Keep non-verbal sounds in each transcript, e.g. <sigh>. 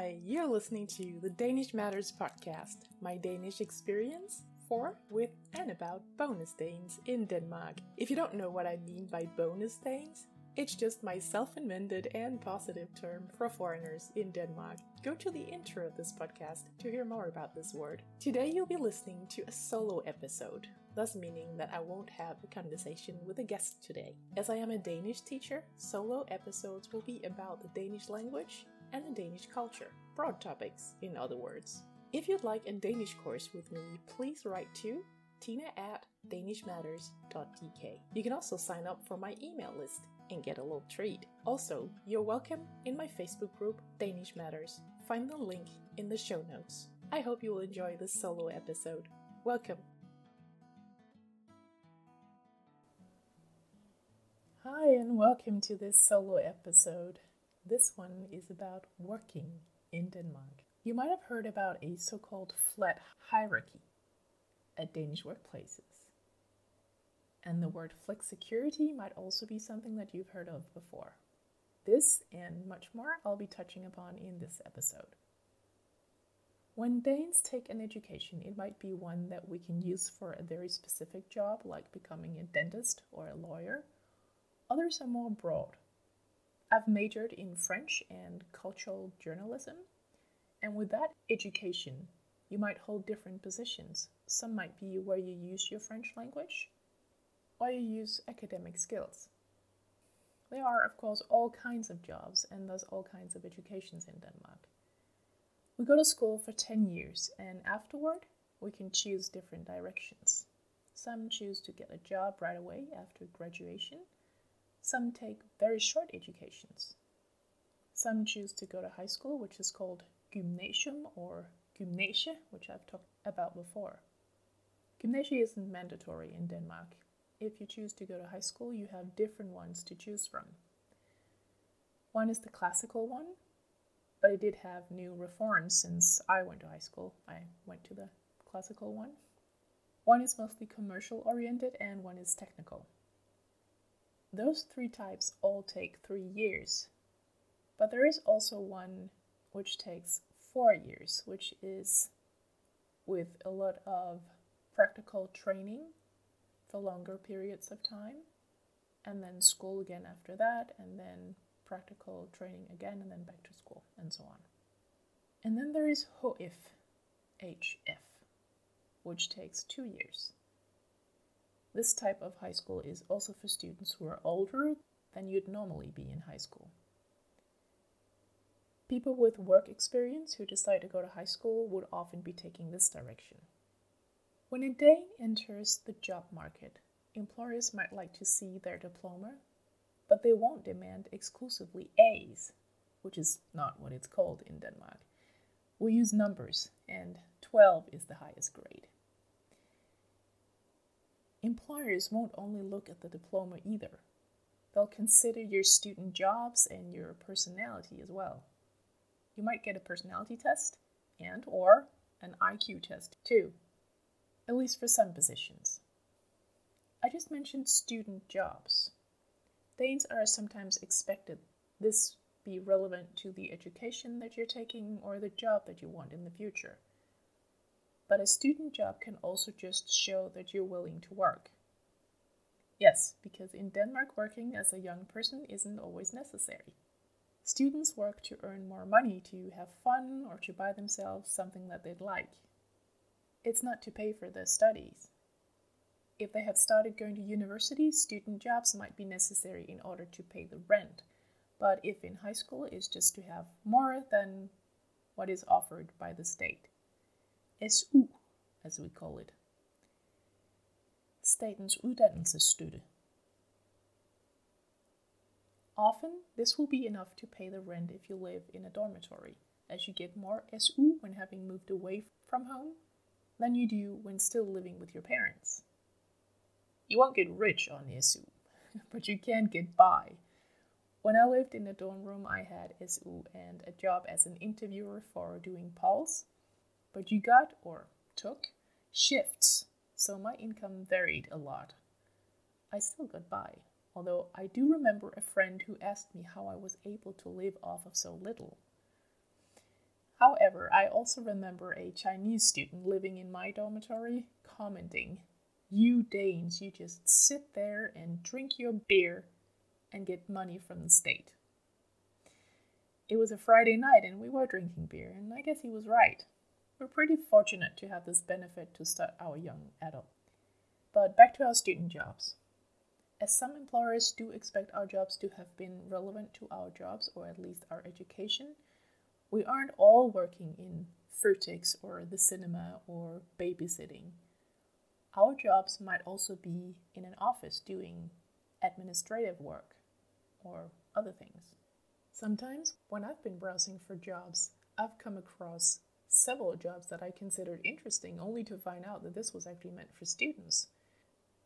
Hi, you're listening to the Danish Matters podcast, my Danish experience for, with, and about bonus Danes in Denmark. If you don't know what I mean by bonus Danes, it's just my self invented and positive term for foreigners in Denmark. Go to the intro of this podcast to hear more about this word. Today, you'll be listening to a solo episode, thus meaning that I won't have a conversation with a guest today. As I am a Danish teacher, solo episodes will be about the Danish language and the Danish culture. Broad topics, in other words. If you'd like a Danish course with me, please write to tina at danishmatters.dk. You can also sign up for my email list and get a little treat. Also, you're welcome in my Facebook group, Danish Matters. Find the link in the show notes. I hope you will enjoy this solo episode. Welcome. Hi, and welcome to this solo episode. This one is about working in Denmark. You might have heard about a so called flat hierarchy at Danish workplaces. And the word flexicurity might also be something that you've heard of before. This and much more I'll be touching upon in this episode. When Danes take an education, it might be one that we can use for a very specific job, like becoming a dentist or a lawyer. Others are more broad. I've majored in French and cultural journalism, and with that education, you might hold different positions. Some might be where you use your French language, or you use academic skills. There are, of course, all kinds of jobs and thus all kinds of educations in Denmark. We go to school for 10 years, and afterward, we can choose different directions. Some choose to get a job right away after graduation. Some take very short educations. Some choose to go to high school, which is called gymnasium or gymnasie, which I've talked about before. Gymnasie isn't mandatory in Denmark. If you choose to go to high school, you have different ones to choose from. One is the classical one, but it did have new reforms since I went to high school. I went to the classical one. One is mostly commercial oriented, and one is technical. Those three types all take three years, but there is also one which takes four years, which is with a lot of practical training for longer periods of time, and then school again after that, and then practical training again, and then back to school, and so on. And then there is HF, HF, which takes two years. This type of high school is also for students who are older than you'd normally be in high school. People with work experience who decide to go to high school would often be taking this direction. When a Dane enters the job market, employers might like to see their diploma, but they won't demand exclusively A's, which is not what it's called in Denmark. We use numbers, and 12 is the highest grade. Employers won't only look at the diploma either. They'll consider your student jobs and your personality as well. You might get a personality test and or an IQ test too at least for some positions. I just mentioned student jobs. Danes are sometimes expected this be relevant to the education that you're taking or the job that you want in the future. But a student job can also just show that you're willing to work. Yes, because in Denmark, working as a young person isn't always necessary. Students work to earn more money, to have fun, or to buy themselves something that they'd like it's not to pay for their studies. If they have started going to university, student jobs might be necessary in order to pay the rent. But if in high school, it's just to have more than what is offered by the state. SU, as we call it. Statens uddannelsesstøtte. Often, this will be enough to pay the rent if you live in a dormitory, as you get more SU when having moved away from home than you do when still living with your parents. You won't get rich on SU, <laughs> but you can get by. When I lived in a dorm room, I had SU and a job as an interviewer for doing polls, but you got or took shifts, so my income varied a lot. I still got by, although I do remember a friend who asked me how I was able to live off of so little. However, I also remember a Chinese student living in my dormitory commenting, You Danes, you just sit there and drink your beer and get money from the state. It was a Friday night and we were drinking beer, and I guess he was right. We're pretty fortunate to have this benefit to start our young adult. But back to our student jobs. As some employers do expect our jobs to have been relevant to our jobs or at least our education, we aren't all working in Føtex or the cinema or babysitting. Our jobs might also be in an office doing administrative work or other things. Sometimes, when I've been browsing for jobs, I've come across several jobs that I considered interesting only to find out that this was actually meant for students,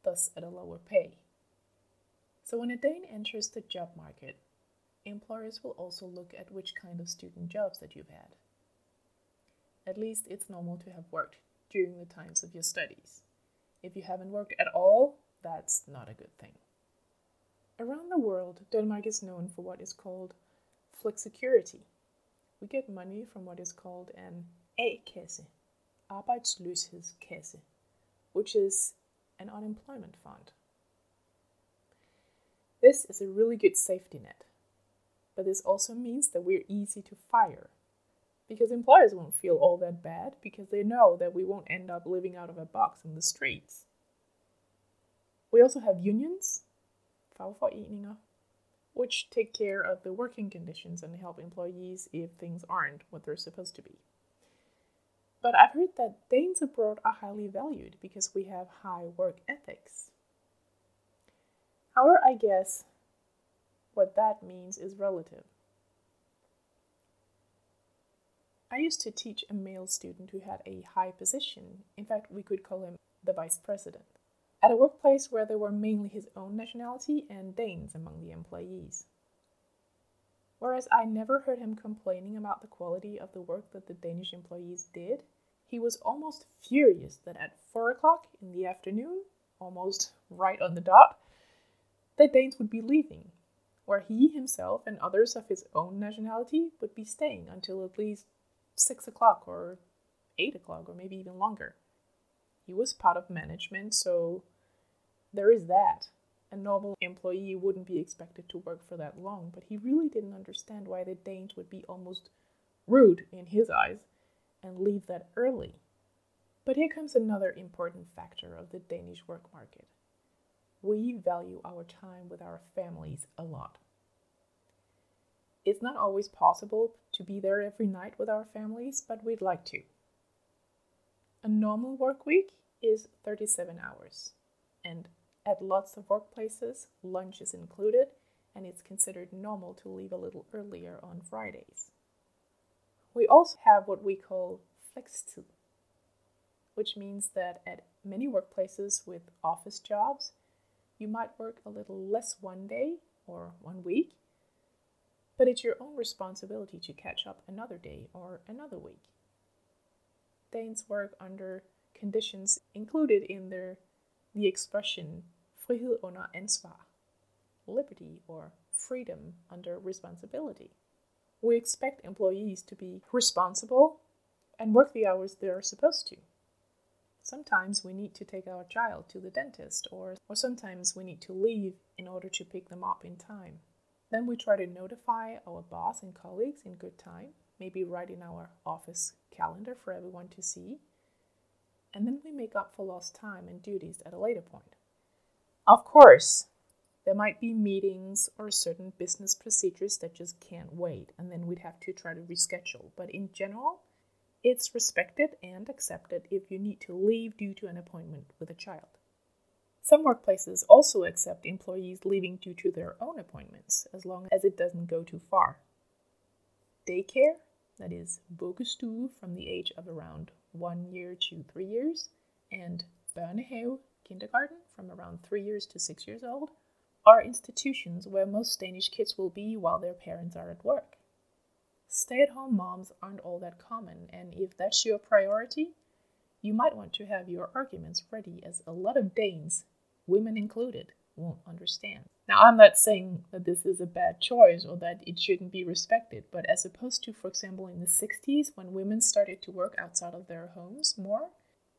thus at a lower pay. So when a Dane enters the job market, employers will also look at which kind of student jobs that you've had. At least it's normal to have worked during the times of your studies. If you haven't worked at all, that's not a good thing. Around the world, Denmark is known for what is called flexicurity. We get money from what is called an A-kasse, arbejdsløshedskasse, which is an unemployment fund. This is a really good safety net. But this also means that we're easy to fire. Because employers won't feel all that bad because they know that we won't end up living out of a box in the streets. We also have unions, fagforeninger, which take care of the working conditions and help employees if things aren't what they're supposed to be. But I've heard that Danes abroad are highly valued because we have high work ethics. However, I guess what that means is relative. I used to teach a male student who had a high position. In fact, we could call him the vice president. At a workplace where there were mainly his own nationality and Danes among the employees. Whereas I never heard him complaining about the quality of the work that the Danish employees did, he was almost furious that at 4 o'clock in the afternoon, almost right on the dot, the Danes would be leaving, where he himself and others of his own nationality would be staying until at least six o'clock or eight o'clock or maybe even longer. He was part of management, so there is that. A normal employee wouldn't be expected to work for that long, but he really didn't understand why the Danes would be almost rude in his eyes and leave that early. But here comes another important factor of the Danish work market we value our time with our families a lot. It's not always possible to be there every night with our families, but we'd like to. A normal work week is 37 hours, and at lots of workplaces, lunch is included, and it's considered normal to leave a little earlier on Fridays. We also have what we call flextid, which means that at many workplaces with office jobs, you might work a little less one day or one week, but it's your own responsibility to catch up another day or another week. Danes work under conditions included in their the expression frihed under ansvar, liberty or freedom under responsibility. We expect employees to be responsible and work the hours they are supposed to. Sometimes we need to take our child to the dentist, or, or sometimes we need to leave in order to pick them up in time. Then we try to notify our boss and colleagues in good time, maybe write in our office calendar for everyone to see, and then we make up for lost time and duties at a later point. Of course, there might be meetings or certain business procedures that just can't wait, and then we'd have to try to reschedule. But in general, it's respected and accepted if you need to leave due to an appointment with a child. Some workplaces also accept employees leaving due to their own appointments, as long as it doesn't go too far. Daycare, that is vuggestue from the age of around one year to three years, and børnehave, kindergarten, from around three years to six years old, are institutions where most Danish kids will be while their parents are at work. Stay at home moms aren't all that common, and if that's your priority, you might want to have your arguments ready as a lot of Danes, women included, won't understand. Now, I'm not saying that this is a bad choice or that it shouldn't be respected, but as opposed to, for example, in the 60s when women started to work outside of their homes more,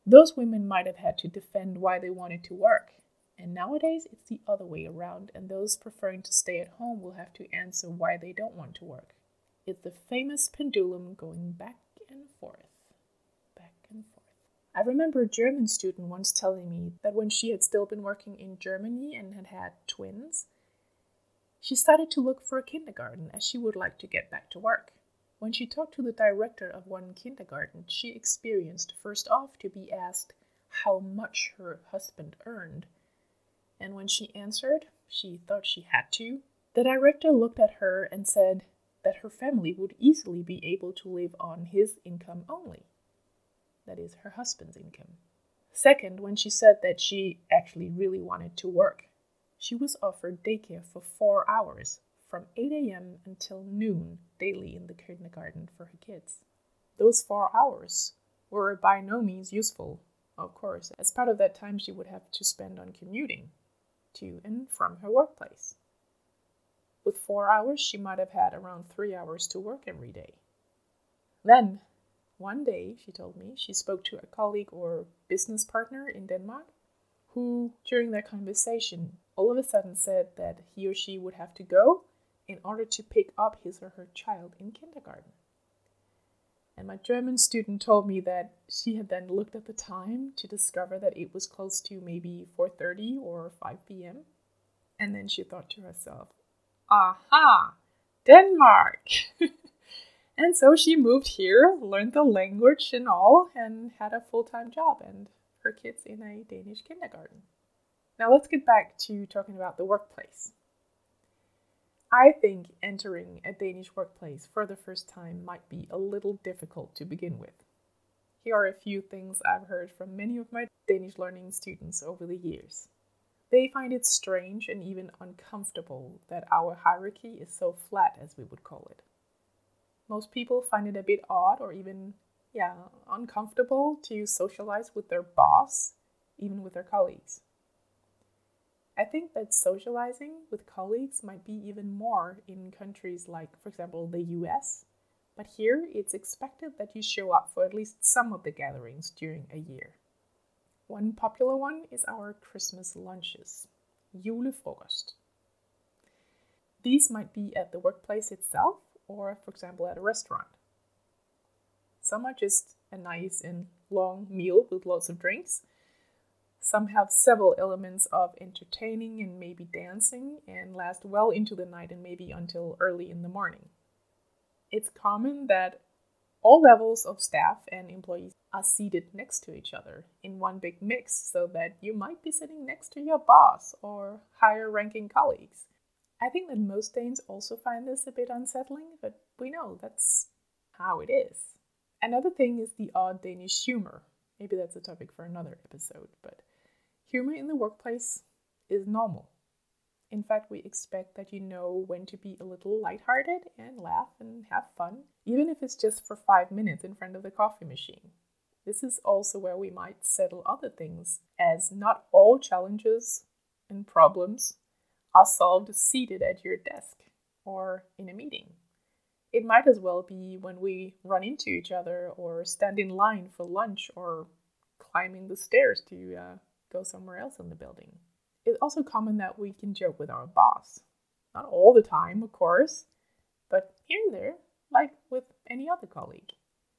those women might have had to defend why they wanted to work. And nowadays, it's the other way around, and those preferring to stay at home will have to answer why they don't want to work. It's the famous pendulum going back and forth, back and forth. I remember a German student once telling me that when she had still been working in Germany and had had twins, she started to look for a kindergarten as she would like to get back to work. When she talked to the director of one kindergarten, she experienced first off to be asked how much her husband earned. And when she answered, she thought she had to. The director looked at her and said that her family would easily be able to live on his income only that is, her husband's income. Second, when she said that she actually really wanted to work, she was offered daycare for four hours from 8 a.m. until noon daily in the kindergarten for her kids. Those four hours were by no means useful, of course, as part of that time she would have to spend on commuting to and from her workplace. With four hours, she might have had around three hours to work every day. Then one day, she told me, she spoke to a colleague or business partner in Denmark who, during that conversation, all of a sudden said that he or she would have to go in order to pick up his or her child in kindergarten. And my German student told me that she had then looked at the time to discover that it was close to maybe 4:30 or 5 p.m. And then she thought to herself, "Aha, Denmark." <laughs> And so she moved here, learned the language and all, and had a full time job and her kids in a Danish kindergarten. Now let's get back to talking about the workplace. I think entering a Danish workplace for the first time might be a little difficult to begin with. Here are a few things I've heard from many of my Danish learning students over the years. They find it strange and even uncomfortable that our hierarchy is so flat, as we would call it. Most people find it a bit odd or even, yeah, uncomfortable to socialize with their boss, even with their colleagues. I think that socializing with colleagues might be even more in countries like, for example, the US, but here it's expected that you show up for at least some of the gatherings during a year. One popular one is our Christmas lunches, julefrokost. These might be at the workplace itself, or, for example, at a restaurant. Some are just a nice and long meal with lots of drinks. Some have several elements of entertaining and maybe dancing and last well into the night and maybe until early in the morning. It's common that all levels of staff and employees are seated next to each other in one big mix so that you might be sitting next to your boss or higher ranking colleagues. I think that most Danes also find this a bit unsettling, but we know that's how it is. Another thing is the odd Danish humor. Maybe that's a topic for another episode, but humor in the workplace is normal. In fact, we expect that you know when to be a little lighthearted and laugh and have fun, even if it's just for five minutes in front of the coffee machine. This is also where we might settle other things, as not all challenges and problems are solved seated at your desk or in a meeting. It might as well be when we run into each other or stand in line for lunch or climbing the stairs to uh, go somewhere else in the building. It's also common that we can joke with our boss. Not all the time, of course, but here and there, like with any other colleague.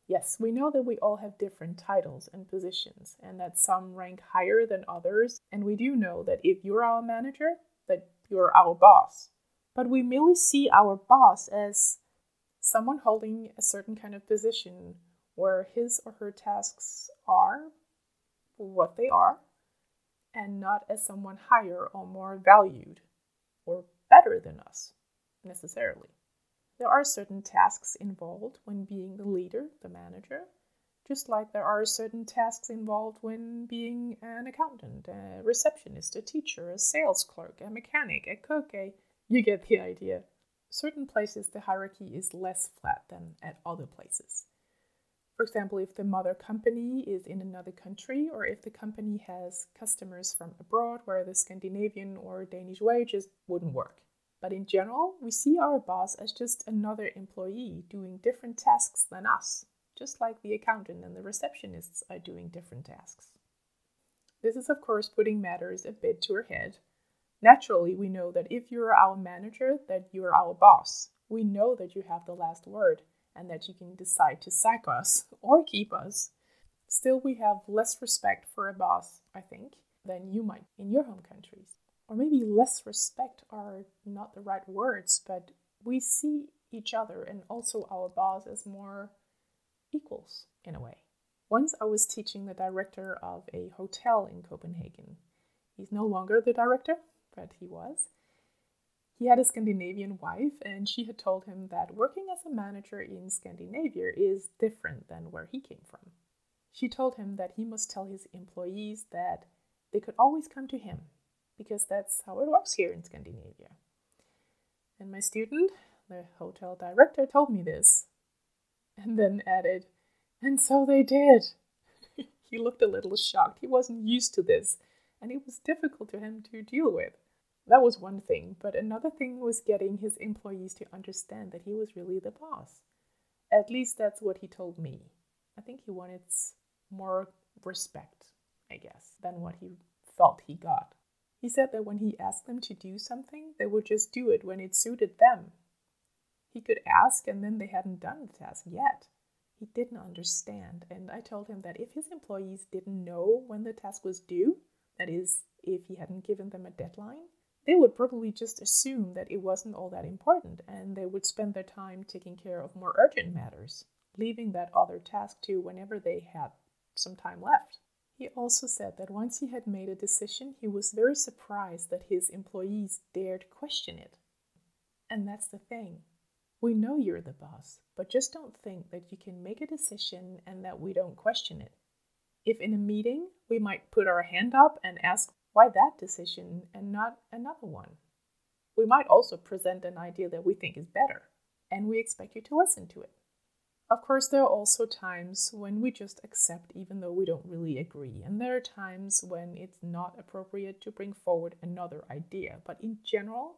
Yes, we know that we all have different titles and positions, and that some rank higher than others, and we do know that if you're our manager, that you're our boss. But we merely see our boss as someone holding a certain kind of position where his or her tasks are what they are, and not as someone higher or more valued or better than us necessarily. There are certain tasks involved when being the leader, the manager, just like there are certain tasks involved when being an accountant, a receptionist, a teacher, a sales clerk, a mechanic, a cook, a you get the idea. Certain places the hierarchy is less flat than at other places. For example, if the mother company is in another country, or if the company has customers from abroad where the Scandinavian or Danish just wouldn't work. But in general, we see our boss as just another employee doing different tasks than us, just like the accountant and the receptionists are doing different tasks. This is, of course, putting matters a bit to our head. Naturally, we know that if you're our manager, that you're our boss. We know that you have the last word and that you can decide to sack us or keep us. Still, we have less respect for a boss, I think, than you might in your home countries. Or maybe less respect are not the right words, but we see each other and also our boss as more equals in a way. Once I was teaching the director of a hotel in Copenhagen. He's no longer the director, but he was. He had a Scandinavian wife, and she had told him that working as a manager in Scandinavia is different than where he came from. She told him that he must tell his employees that they could always come to him, because that's how it works here in Scandinavia. And my student, the hotel director, told me this, and then added, And so they did. <laughs> he looked a little shocked. He wasn't used to this, and it was difficult to him to deal with. That was one thing, but another thing was getting his employees to understand that he was really the boss. At least that's what he told me. I think he wanted more respect, I guess, than what he felt he got. He said that when he asked them to do something, they would just do it when it suited them. He could ask and then they hadn't done the task yet. He didn't understand, and I told him that if his employees didn't know when the task was due, that is, if he hadn't given them a deadline, they would probably just assume that it wasn't all that important and they would spend their time taking care of more urgent matters, leaving that other task to whenever they had some time left. He also said that once he had made a decision, he was very surprised that his employees dared question it. And that's the thing. We know you're the boss, but just don't think that you can make a decision and that we don't question it. If in a meeting we might put our hand up and ask why that decision and not another one? We might also present an idea that we think is better, and we expect you to listen to it. Of course, there are also times when we just accept even though we don't really agree, and there are times when it's not appropriate to bring forward another idea. But in general,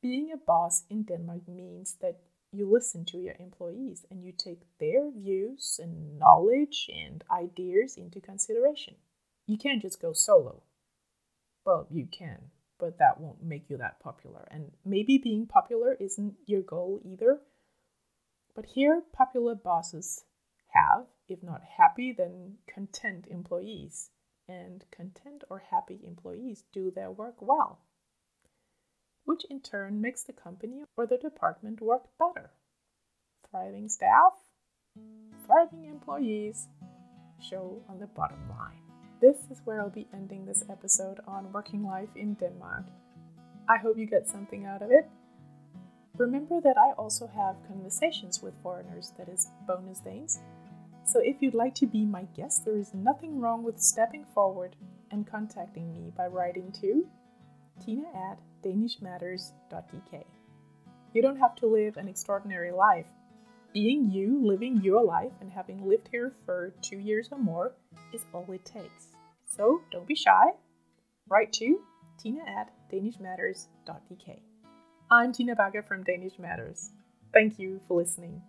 being a boss in Denmark means that you listen to your employees and you take their views and knowledge and ideas into consideration. You can't just go solo well, you can, but that won't make you that popular. And maybe being popular isn't your goal either. But here, popular bosses have, if not happy, then content employees. And content or happy employees do their work well, which in turn makes the company or the department work better. Thriving staff, thriving employees show on the bottom line. This is where I'll be ending this episode on working life in Denmark. I hope you get something out of it. Remember that I also have conversations with foreigners, that is, bonus Danes. So if you'd like to be my guest, there is nothing wrong with stepping forward and contacting me by writing to tina at danishmatters.dk. You don't have to live an extraordinary life. Being you, living your life, and having lived here for two years or more is all it takes. So don't be shy. Write to tina at danishmatters.dk. I'm Tina Bagger from Danish Matters. Thank you for listening.